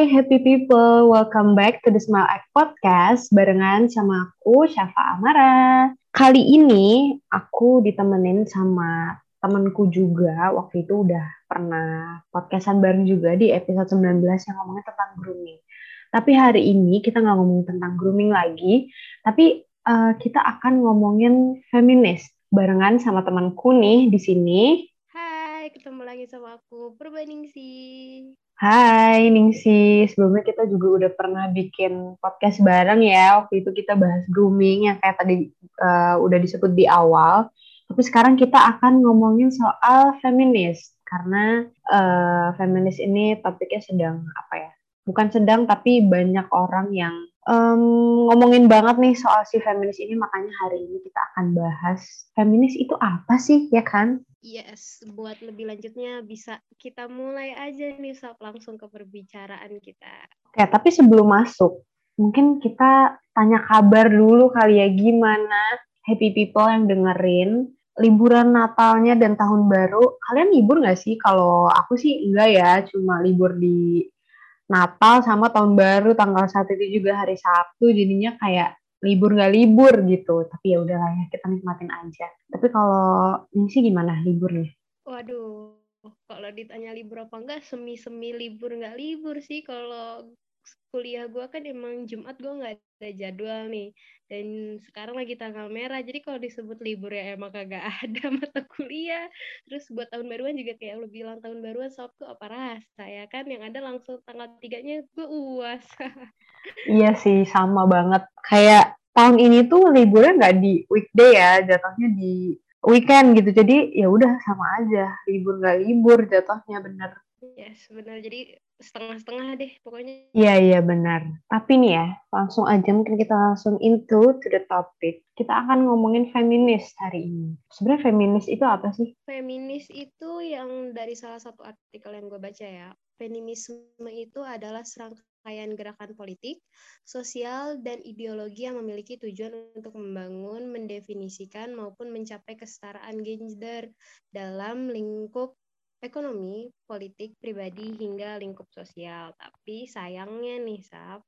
Hai happy people, welcome back to the Smile Act Podcast barengan sama aku Syafa Amara. Kali ini aku ditemenin sama temenku juga, waktu itu udah pernah podcastan bareng juga di episode 19 yang ngomongin tentang grooming. Tapi hari ini kita nggak ngomongin tentang grooming lagi, tapi uh, kita akan ngomongin feminis barengan sama temanku nih di sini. Ketemu lagi sama aku, sih. Hai Ningsi, sebelumnya kita juga udah pernah bikin podcast bareng ya. Waktu itu kita bahas grooming yang kayak tadi uh, udah disebut di awal. Tapi sekarang kita akan ngomongin soal feminis karena uh, feminis ini topiknya sedang apa ya? Bukan sedang tapi banyak orang yang um, ngomongin banget nih soal si feminis ini. Makanya hari ini kita akan bahas feminis itu apa sih ya kan? Yes, buat lebih lanjutnya bisa kita mulai aja nih Sob langsung ke perbicaraan kita. Oke, tapi sebelum masuk, mungkin kita tanya kabar dulu kali ya gimana happy people yang dengerin liburan Natalnya dan tahun baru. Kalian libur nggak sih? Kalau aku sih enggak ya, cuma libur di Natal sama tahun baru tanggal satu itu juga hari Sabtu jadinya kayak libur nggak libur gitu tapi ya udahlah ya kita nikmatin aja. Tapi kalau ini sih gimana liburnya? Waduh kalau ditanya libur apa enggak semi semi libur nggak libur sih. Kalau kuliah gue kan emang Jumat gue nggak ada jadwal nih dan sekarang lagi tanggal merah jadi kalau disebut libur ya emang kagak ada mata kuliah. Terus buat tahun baruan juga kayak lo bilang tahun baruan Sabtu apa rasa ya kan? Yang ada langsung tanggal tiganya gue uas. Iya sih sama banget. Kayak tahun ini tuh liburnya nggak di weekday ya jatuhnya di weekend gitu. Jadi ya udah sama aja libur nggak libur jatuhnya bener yes benar jadi setengah-setengah deh pokoknya. Iya iya benar. Tapi nih ya, langsung aja mungkin kita langsung into to the topic. Kita akan ngomongin feminis hari ini. Sebenarnya feminis itu apa sih? Feminis itu yang dari salah satu artikel yang gue baca ya. Feminisme itu adalah serangkaian gerakan politik, sosial, dan ideologi yang memiliki tujuan untuk membangun, mendefinisikan, maupun mencapai kesetaraan gender dalam lingkup ekonomi, politik, pribadi, hingga lingkup sosial. Tapi sayangnya nih, Sab,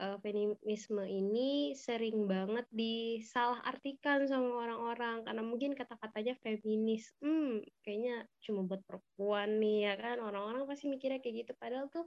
uh, feminisme ini sering banget disalahartikan sama orang-orang. Karena mungkin kata-katanya feminis, hmm, kayaknya cuma buat perempuan nih ya kan? Orang-orang pasti mikirnya kayak gitu. Padahal tuh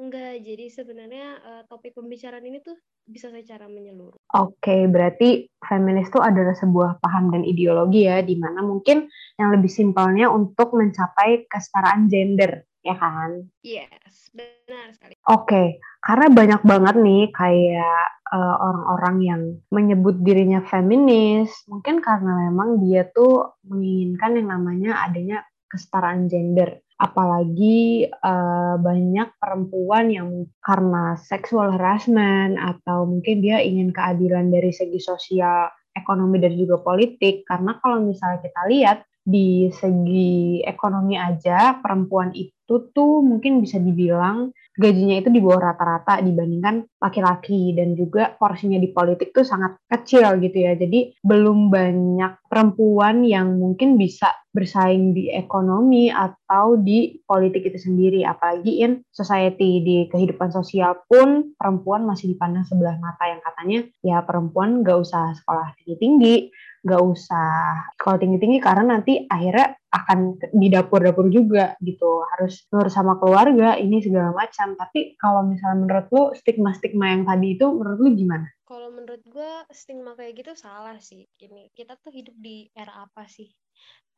enggak jadi sebenarnya uh, topik pembicaraan ini tuh bisa secara menyeluruh. Oke, okay, berarti feminis itu adalah sebuah paham dan ideologi ya, di mana mungkin yang lebih simpelnya untuk mencapai kesetaraan gender, ya kan? Yes, benar sekali. Oke, okay, karena banyak banget nih kayak uh, orang-orang yang menyebut dirinya feminis, mungkin karena memang dia tuh menginginkan yang namanya adanya kesetaraan gender apalagi uh, banyak perempuan yang karena sexual harassment atau mungkin dia ingin keadilan dari segi sosial, ekonomi dan juga politik. Karena kalau misalnya kita lihat di segi ekonomi aja perempuan itu tuh mungkin bisa dibilang gajinya itu di bawah rata-rata dibandingkan laki-laki dan juga porsinya di politik tuh sangat kecil gitu ya. Jadi belum banyak perempuan yang mungkin bisa bersaing di ekonomi atau di politik itu sendiri. Apalagi in society di kehidupan sosial pun perempuan masih dipandang sebelah mata yang katanya ya perempuan gak usah sekolah tinggi-tinggi, gak usah. Sekolah tinggi-tinggi karena nanti akhirnya akan di dapur-dapur juga gitu. Harus nurut sama keluarga ini segala macam. Tapi kalau misalnya menurut lo stigma-stigma yang tadi itu menurut lo gimana? Kalau menurut gue stigma kayak gitu salah sih. Ini kita tuh hidup di era apa sih?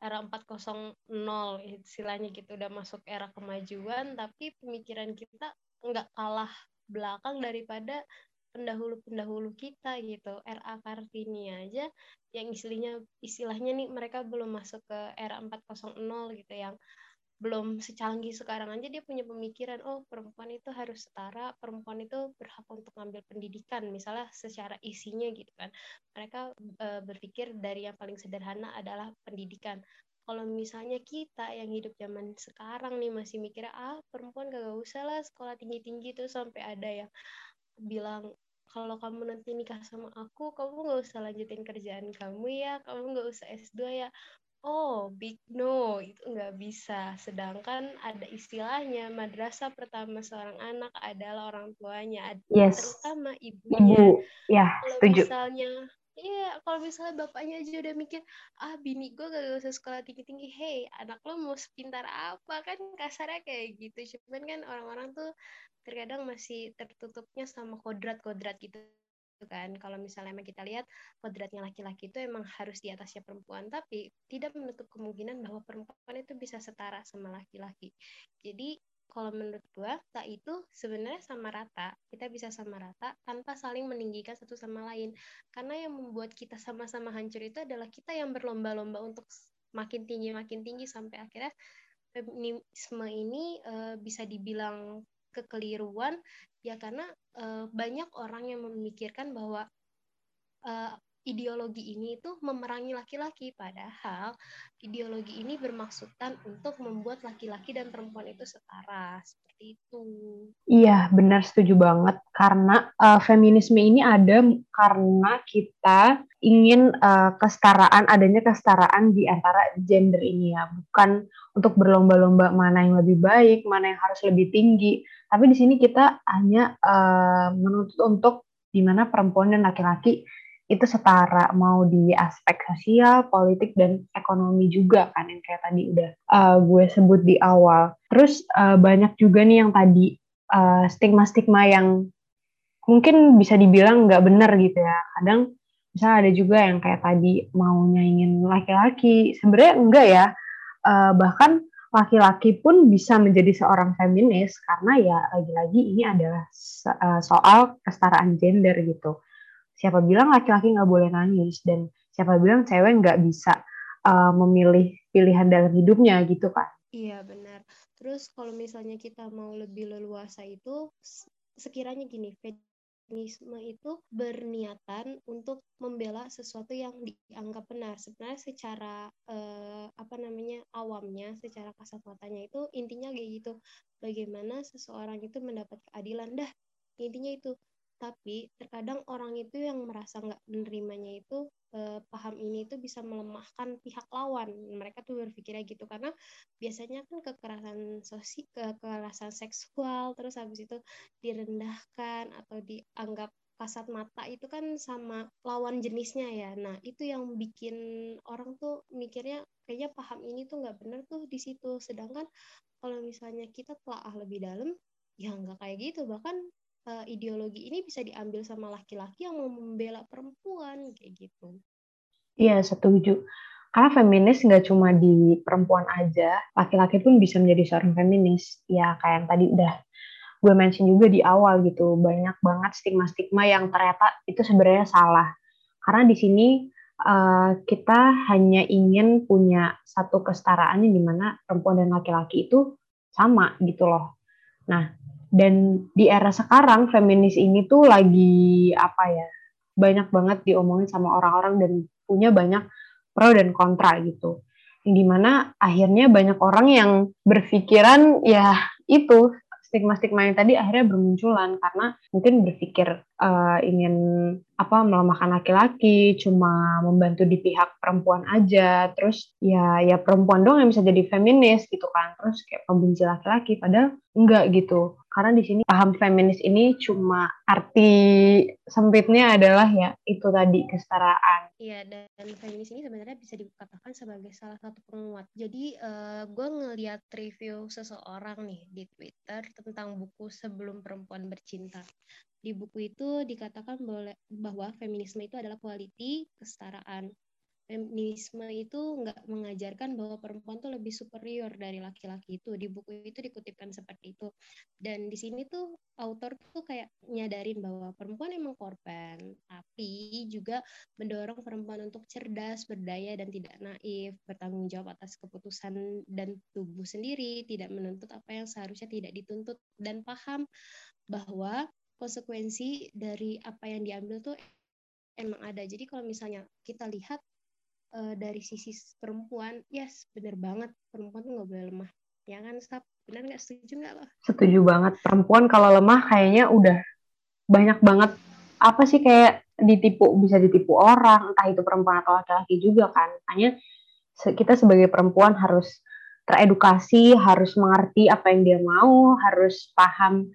Era 4.0 istilahnya gitu. Udah masuk era kemajuan tapi pemikiran kita nggak kalah belakang daripada pendahulu-pendahulu kita gitu. RA Kartini aja yang istilahnya istilahnya nih mereka belum masuk ke era 4.0 gitu yang belum secanggih sekarang aja dia punya pemikiran oh perempuan itu harus setara perempuan itu berhak untuk ngambil pendidikan misalnya secara isinya gitu kan mereka e, berpikir dari yang paling sederhana adalah pendidikan kalau misalnya kita yang hidup zaman sekarang nih masih mikirnya ah perempuan gak usah lah sekolah tinggi tinggi tuh sampai ada yang bilang kalau kamu nanti nikah sama aku, kamu nggak usah lanjutin kerjaan kamu ya, kamu nggak usah S2 ya. oh big no. Itu nggak bisa. Sedangkan ada istilahnya madrasah pertama seorang anak adalah orang tuanya yes. terutama ibunya. Ibu. Ya kalau setuju. misalnya Iya, kalau misalnya bapaknya aja udah mikir, ah bini gue gak usah sekolah tinggi-tinggi, hey anak lo mau sepintar apa kan kasarnya kayak gitu. Cuman kan orang-orang tuh terkadang masih tertutupnya sama kodrat-kodrat gitu kan. Kalau misalnya emang kita lihat kodratnya laki-laki itu emang harus di atasnya perempuan, tapi tidak menutup kemungkinan bahwa perempuan itu bisa setara sama laki-laki. Jadi kalau menurut gua tak itu sebenarnya sama rata. Kita bisa sama rata tanpa saling meninggikan satu sama lain. Karena yang membuat kita sama-sama hancur itu adalah kita yang berlomba-lomba untuk makin tinggi makin tinggi sampai akhirnya feminisme ini uh, bisa dibilang kekeliruan. Ya karena uh, banyak orang yang memikirkan bahwa uh, ideologi ini itu memerangi laki-laki padahal ideologi ini bermaksudkan untuk membuat laki-laki dan perempuan itu setara seperti itu. Iya, benar setuju banget karena uh, feminisme ini ada karena kita ingin uh, kesetaraan adanya kesetaraan di antara gender ini ya, bukan untuk berlomba-lomba mana yang lebih baik, mana yang harus lebih tinggi. Tapi di sini kita hanya uh, menuntut untuk di mana perempuan dan laki-laki itu setara mau di aspek sosial, politik dan ekonomi juga kan yang kayak tadi udah uh, gue sebut di awal. Terus uh, banyak juga nih yang tadi stigma stigma-stigma yang mungkin bisa dibilang nggak benar gitu ya. Kadang misalnya ada juga yang kayak tadi mau nyaingin laki-laki, sebenarnya enggak ya. Uh, bahkan laki-laki pun bisa menjadi seorang feminis karena ya lagi-lagi ini adalah soal kesetaraan gender gitu siapa bilang laki-laki nggak boleh nangis dan siapa bilang cewek nggak bisa uh, memilih pilihan dalam hidupnya gitu kan iya benar terus kalau misalnya kita mau lebih leluasa itu sekiranya gini feminisme itu berniatan untuk membela sesuatu yang dianggap benar. Sebenarnya secara eh, apa namanya awamnya, secara kasat matanya itu intinya kayak gitu. Bagaimana seseorang itu mendapat keadilan. Dah intinya itu tapi terkadang orang itu yang merasa nggak menerimanya itu eh, paham ini itu bisa melemahkan pihak lawan. Mereka tuh berpikirnya gitu. Karena biasanya kan kekerasan sosial kekerasan seksual terus habis itu direndahkan atau dianggap kasat mata itu kan sama lawan jenisnya ya. Nah itu yang bikin orang tuh mikirnya kayaknya paham ini tuh nggak bener tuh di situ. Sedangkan kalau misalnya kita telah lebih dalam ya nggak kayak gitu. Bahkan uh, ideologi ini bisa diambil sama laki-laki yang mau membela perempuan kayak gitu. Iya setuju. Karena feminis nggak cuma di perempuan aja, laki-laki pun bisa menjadi seorang feminis. Ya kayak yang tadi udah gue mention juga di awal gitu, banyak banget stigma-stigma yang ternyata itu sebenarnya salah. Karena di sini uh, kita hanya ingin punya satu kesetaraan di mana perempuan dan laki-laki itu sama gitu loh. Nah, dan di era sekarang feminis ini tuh lagi apa ya banyak banget diomongin sama orang-orang dan punya banyak pro dan kontra gitu. Yang di mana akhirnya banyak orang yang berpikiran ya itu stigma-stigma yang tadi akhirnya bermunculan. Karena mungkin berpikir uh, ingin apa melemahkan laki-laki, cuma membantu di pihak perempuan aja, terus ya ya perempuan dong yang bisa jadi feminis gitu kan, terus kayak pembenci laki-laki, padahal enggak gitu. Karena di sini paham feminis ini cuma arti sempitnya adalah ya itu tadi kesetaraan. Iya dan feminis ini sebenarnya bisa dikatakan sebagai salah satu penguat. Jadi uh, gue ngeliat review seseorang nih di Twitter tentang buku Sebelum Perempuan Bercinta. Di buku itu dikatakan bahwa feminisme itu adalah quality kesetaraan feminisme itu nggak mengajarkan bahwa perempuan tuh lebih superior dari laki-laki itu. Di buku itu dikutipkan seperti itu. Dan di sini tuh autor tuh kayak nyadarin bahwa perempuan emang korban tapi juga mendorong perempuan untuk cerdas berdaya dan tidak naif bertanggung jawab atas keputusan dan tubuh sendiri tidak menuntut apa yang seharusnya tidak dituntut dan paham bahwa konsekuensi dari apa yang diambil tuh emang ada. Jadi kalau misalnya kita lihat uh, dari sisi perempuan, yes, bener banget perempuan tuh nggak boleh lemah. Ya kan, Stop? Bener nggak setuju nggak lo? Setuju banget. Perempuan kalau lemah kayaknya udah banyak banget apa sih kayak ditipu bisa ditipu orang entah itu perempuan atau laki-laki juga kan hanya kita sebagai perempuan harus teredukasi, harus mengerti apa yang dia mau, harus paham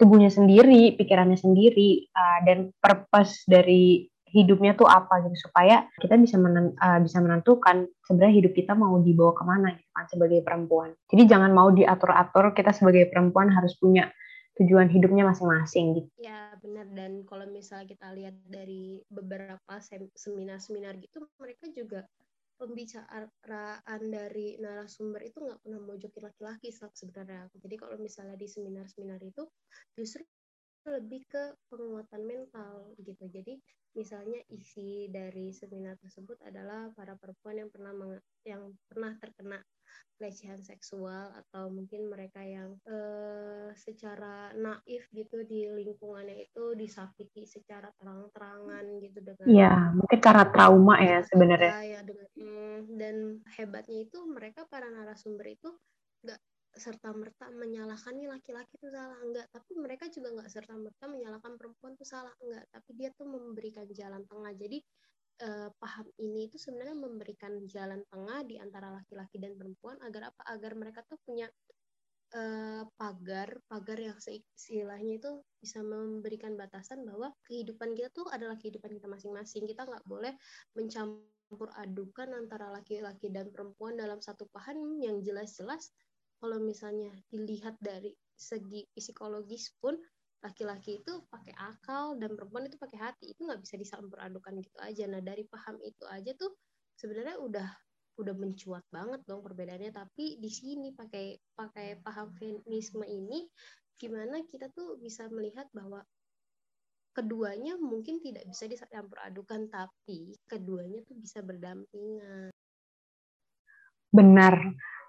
tubuhnya sendiri, pikirannya sendiri, uh, dan purpose dari hidupnya tuh apa gitu supaya kita bisa menen, uh, bisa menentukan sebenarnya hidup kita mau dibawa ke mana gitu kan sebagai perempuan. Jadi jangan mau diatur-atur kita sebagai perempuan harus punya tujuan hidupnya masing-masing gitu. Ya benar dan kalau misalnya kita lihat dari beberapa seminar-seminar gitu mereka juga pembicaraan dari narasumber itu nggak pernah mojokin laki-laki sebenarnya. Jadi kalau misalnya di seminar-seminar itu justru lebih ke penguatan mental gitu. Jadi misalnya isi dari seminar tersebut adalah para perempuan yang pernah yang pernah terkena pelecehan seksual atau mungkin mereka yang uh, secara naif gitu di lingkungannya itu disakiti secara terang-terangan gitu dengan ya mungkin karena trauma ya sebenarnya ya dengan mm, dan hebatnya itu mereka para narasumber itu nggak serta merta menyalahkan nih laki-laki itu salah. Enggak tapi mereka juga nggak serta merta menyalahkan perempuan itu salah. Enggak tapi dia tuh memberikan jalan tengah. Jadi eh, paham ini itu sebenarnya memberikan jalan tengah di antara laki-laki dan perempuan agar apa? Agar mereka tuh punya eh, pagar pagar yang istilahnya itu bisa memberikan batasan bahwa kehidupan kita tuh adalah kehidupan kita masing-masing. Kita nggak boleh mencampur adukan antara laki-laki dan perempuan dalam satu paham yang jelas-jelas kalau misalnya dilihat dari segi psikologis pun laki-laki itu pakai akal dan perempuan itu pakai hati. Itu nggak bisa disampur adukan gitu aja. Nah dari paham itu aja tuh sebenarnya udah udah mencuat banget dong perbedaannya. Tapi di sini pakai pakai paham feminisme ini gimana kita tuh bisa melihat bahwa keduanya mungkin tidak bisa disampur adukan tapi keduanya tuh bisa berdampingan. Benar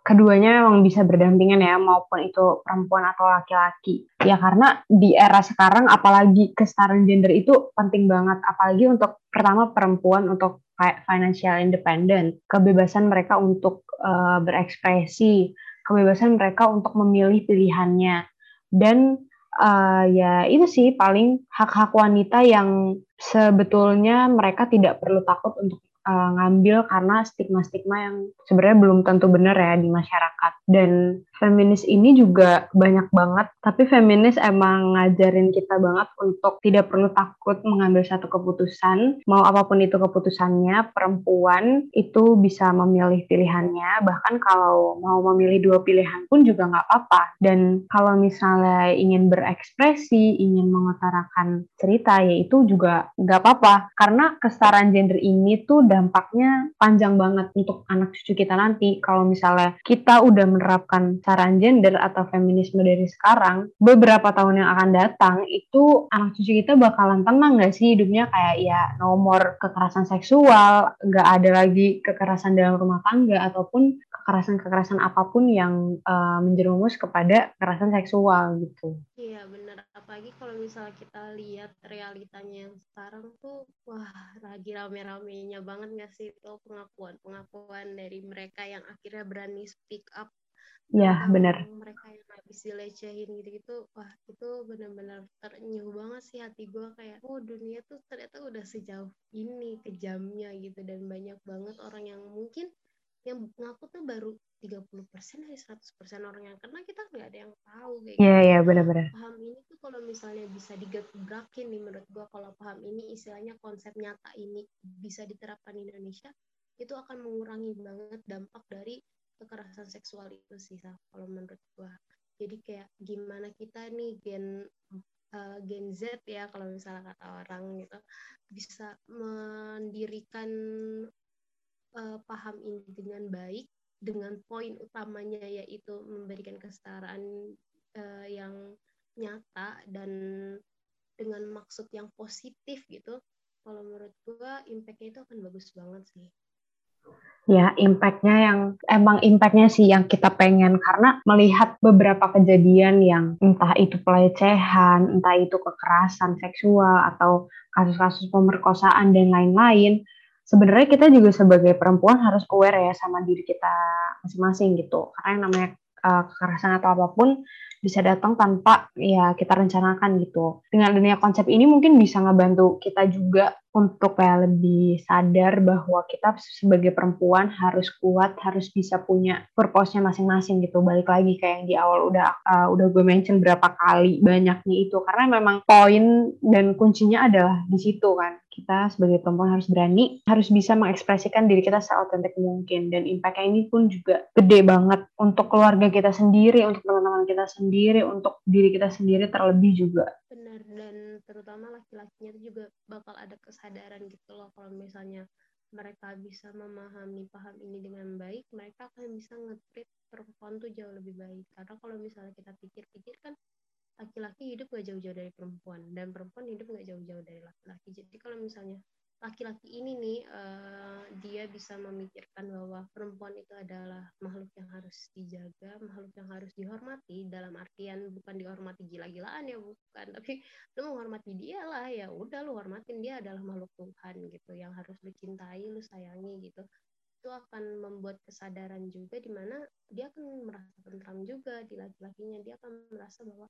keduanya memang bisa berdampingan ya maupun itu perempuan atau laki-laki. Ya karena di era sekarang apalagi kesetaraan gender itu penting banget. Apalagi untuk pertama perempuan untuk kayak financial independent. Kebebasan mereka untuk uh, berekspresi. Kebebasan mereka untuk memilih pilihannya. Dan uh, ya itu sih paling hak-hak wanita yang sebetulnya mereka tidak perlu takut untuk uh, ngambil karena stigma-stigma yang sebenarnya belum tentu benar ya di masyarakat. Dan feminis ini juga banyak banget, tapi feminis emang ngajarin kita banget untuk tidak perlu takut mengambil satu keputusan, mau apa pun itu keputusannya, perempuan itu bisa memilih pilihannya, bahkan kalau mau memilih dua pilihan pun juga nggak apa-apa. Dan kalau misalnya ingin berekspresi, ingin mengutarakan cerita, ya itu juga nggak apa-apa. Karena kesetaraan gender ini tuh dampaknya panjang banget untuk anak cucu kita nanti. Kalau misalnya kita udah menerapkan saran gender atau feminisme dari sekarang, beberapa tahun yang akan datang itu anak cucu kita bakalan tenang gak sih hidupnya kayak ya nomor kekerasan seksual, nggak ada lagi kekerasan dalam rumah tangga ataupun kekerasan-kekerasan apa pun yang uh, menjerumus kepada kekerasan seksual gitu. Iya benar, apalagi kalau misalnya kita lihat realitanya yang sekarang tuh, wah lagi rame-ramenya banget nggak sih itu pengakuan-pengakuan dari mereka yang akhirnya berani speak up Ya, benar. Mereka yang habis dilecehin gitu-gitu, wah itu benar-benar ternyuh banget sih hati gue kayak, oh dunia tuh ternyata udah sejauh ini kejamnya gitu dan banyak banget orang yang mungkin yang ngaku tuh baru 30% dari 100% orang yang kena kita nggak ada yang tahu kayak Iya, yeah, iya, yeah, benar-benar. Paham ini tuh kalau misalnya bisa digebrakin nih menurut gue kalau paham ini istilahnya konsep nyata ini bisa diterapkan di Indonesia, itu akan mengurangi banget dampak dari kekerasan seksual itu sih kalau menurut gua. Jadi kayak gimana kita nih gen uh, Gen Z ya kalau misalnya kata orang gitu bisa mendirikan uh, paham ini dengan baik dengan poin utamanya yaitu memberikan kesetaraan uh, yang nyata dan dengan maksud yang positif gitu. Kalau menurut gua impactnya itu akan bagus banget sih ya impactnya yang emang impactnya sih yang kita pengen karena melihat beberapa kejadian yang entah itu pelecehan, entah itu kekerasan seksual atau kasus-kasus pemerkosaan dan lain-lain, sebenarnya kita juga sebagai perempuan harus aware ya sama diri kita masing-masing gitu. Karena yang namanya uh, kekerasan atau apa pun bisa datang tanpa ya kita rencanakan gitu. Dengan adanya konsep ini mungkin bisa ngebantu kita juga untuk kayak lebih sadar bahwa kita sebagai perempuan harus kuat, harus bisa punya purpose-nya masing-masing gitu. Balik lagi kayak yang di awal udah uh, udah gue mention berapa kali banyaknya itu karena memang poin dan kuncinya adalah di situ kan. Kita sebagai perempuan harus berani, harus bisa mengekspresikan diri kita seautentik mungkin dan impact ini pun juga gede banget untuk keluarga kita sendiri, untuk teman-teman kita sendiri, untuk diri kita sendiri terlebih juga. Benar dan terutama laki-lakinya itu juga bakal ada kesadaran gitu loh kalau misalnya mereka bisa memahami paham ini dengan baik, mereka akan bisa nge perempuan tuh jauh lebih baik. Karena kalau misalnya kita pikir-pikir kan laki-laki hidup gak jauh-jauh dari perempuan dan perempuan hidup gak jauh-jauh dari laki-laki. Jadi kalau misalnya laki-laki ini nih uh, dia bisa memikirkan bahwa perempuan itu adalah makhluk yang harus dijaga, makhluk yang harus dihormati dalam artian bukan dihormati gila-gilaan ya bukan, tapi lu menghormati dia lah ya udah lu hormatin dia adalah makhluk Tuhan gitu yang harus lu cintai, lu sayangi gitu. Itu akan membuat kesadaran juga di mana dia akan merasa tentram juga di laki-lakinya, dia akan merasa bahwa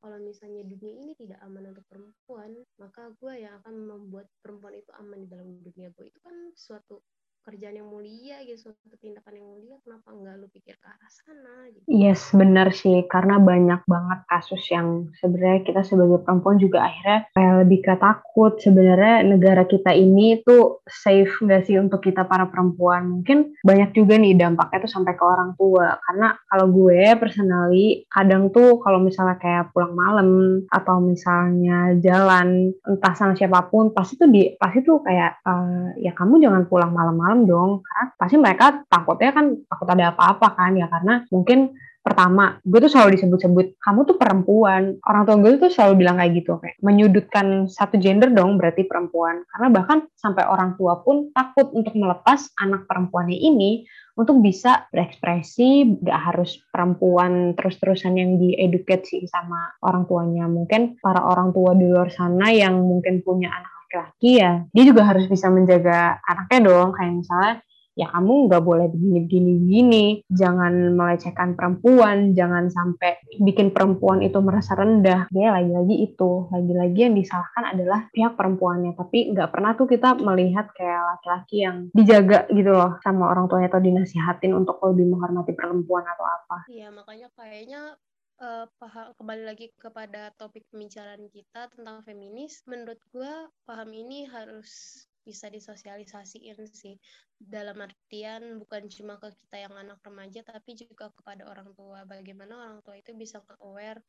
kalau misalnya dunia ini tidak aman untuk perempuan, maka gue yang akan membuat perempuan itu aman di dalam dunia gue. Itu kan suatu kerjaan yang mulia gitu suatu tindakan yang mulia kenapa nggak lu pikir ke arah sana gitu? Yes benar sih karena banyak banget kasus yang sebenarnya kita sebagai perempuan juga akhirnya kayak lebih ke takut. Sebenarnya negara kita ini tuh safe nggak sih untuk kita para perempuan? Mungkin banyak juga nih dampaknya tuh sampai ke orang tua. Karena kalau gue personally kadang tuh kalau misalnya kayak pulang malam atau misalnya jalan entah sama siapa pun pasti tuh di pasti tuh kayak uh, ya kamu jangan pulang malam-malam malam dong karena pasti mereka takutnya kan takut ada apa-apa kan ya karena mungkin pertama gue tuh selalu disebut-sebut kamu tuh perempuan. Orang tua gue tuh selalu bilang kayak gitu kayak menyudutkan satu gender dong berarti perempuan. Karena bahkan sampai orang tua pun takut untuk melepas anak perempuannya ini untuk bisa berekspresi gak harus perempuan terus-terusan yang diedukasi sama orang tuanya. Mungkin para orang tua di luar sana yang mungkin punya anak laki-laki ya dia juga harus bisa menjaga anaknya dong. Kayak misalnya ya kamu nggak boleh begini begini begini. Jangan melecehkan perempuan jangan sampai bikin perempuan itu merasa rendah. Dia lagi-lagi itu lagi-lagi yang disalahkan adalah pihak perempuannya. Tapi nggak pernah tuh kita melihat kayak laki-laki yang dijaga gitu loh sama orang tuanya atau dinasihatin untuk lebih menghormati perempuan atau apa. Iya makanya kayaknya uh, paham kembali lagi kepada topik pembicaraan kita tentang feminis, menurut gue paham ini harus bisa disosialisasiin sih. Dalam artian bukan cuma ke kita yang anak remaja tapi juga kepada orang tua. Bagaimana orang tua itu bisa aware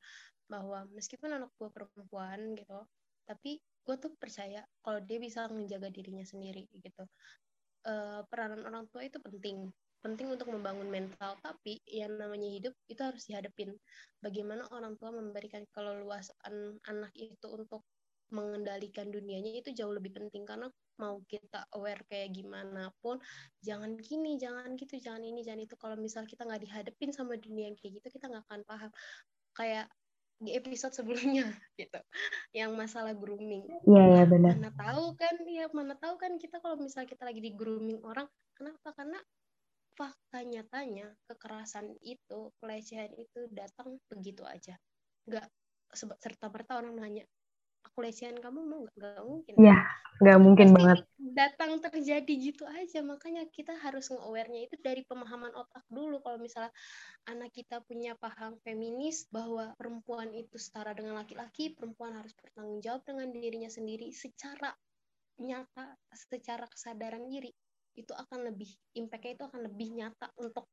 bahwa meskipun anak gue perempuan gitu tapi gue tuh percaya kalau dia bisa menjaga dirinya sendiri gitu. Uh, peranan orang tua itu penting penting untuk membangun mental tapi yang namanya hidup itu harus dihadapin. Bagaimana orang tua memberikan keleluasan anak itu untuk mengendalikan dunianya itu jauh lebih penting. Karena mau kita aware kayak gimana pun jangan gini jangan gitu jangan ini jangan itu. Kalau misal kita nggak dihadapin sama dunia yang kayak gitu kita nggak akan paham. Kayak di episode sebelumnya gitu. Yang masalah grooming. Iya iya benar. mana tahu kan ya mana tahu kan kita kalau misal kita lagi di grooming orang kenapa? Karena fakta nyatanya kekerasan itu pelecehan itu datang begitu aja. Nggak serta merta orang nanya aku pelecehan kamu mau nggak? Nggak mungkin. Ya nggak mungkin Pasti banget. datang terjadi gitu aja. Makanya kita harus nge-aware-nya itu dari pemahaman otak dulu. Kalau misalnya anak kita punya paham feminis bahwa perempuan itu setara dengan laki-laki perempuan harus bertanggung jawab dengan dirinya sendiri secara nyata secara kesadaran diri itu akan lebih impactnya itu akan lebih nyata untuk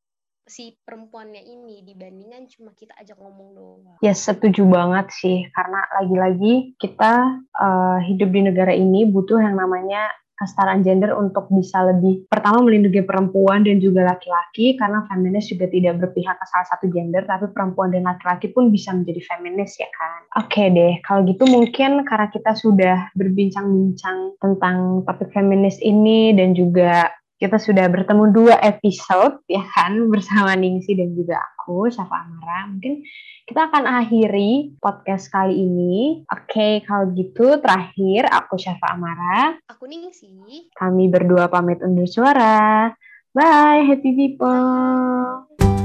si perempuannya ini dibandingkan cuma kita ajak ngomong doang. Ya setuju banget sih karena lagi-lagi kita uh, hidup di negara ini butuh yang namanya kesetaraan gender untuk bisa lebih pertama melindungi perempuan dan juga laki-laki karena feminis juga tidak berpihak ke salah satu gender tapi perempuan dan laki-laki pun bisa menjadi feminis ya kan. Oke okay deh, kalau gitu mungkin karena kita sudah berbincang-bincang tentang topik feminis ini dan juga kita sudah bertemu dua episode ya kan bersama Ningsi dan juga aku Syafa Amara. Mungkin kita akan akhiri podcast kali ini. Oke, okay, kalau gitu terakhir aku Syafa Amara. Aku Ningsi. Kami berdua pamit undur suara. Bye, happy people.